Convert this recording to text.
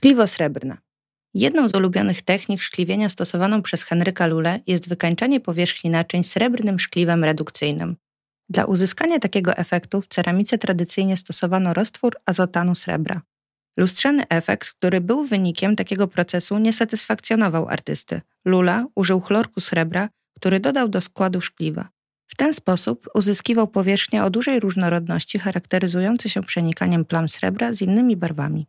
Szkliwo srebrne. Jedną z ulubionych technik szkliwienia stosowaną przez Henryka Lule jest wykańczanie powierzchni naczyń srebrnym szkliwem redukcyjnym. Dla uzyskania takiego efektu w ceramice tradycyjnie stosowano roztwór azotanu srebra. Lustrzany efekt, który był wynikiem takiego procesu, nie satysfakcjonował artysty. Lula użył chlorku srebra, który dodał do składu szkliwa. W ten sposób uzyskiwał powierzchnię o dużej różnorodności charakteryzujące się przenikaniem plam srebra z innymi barwami.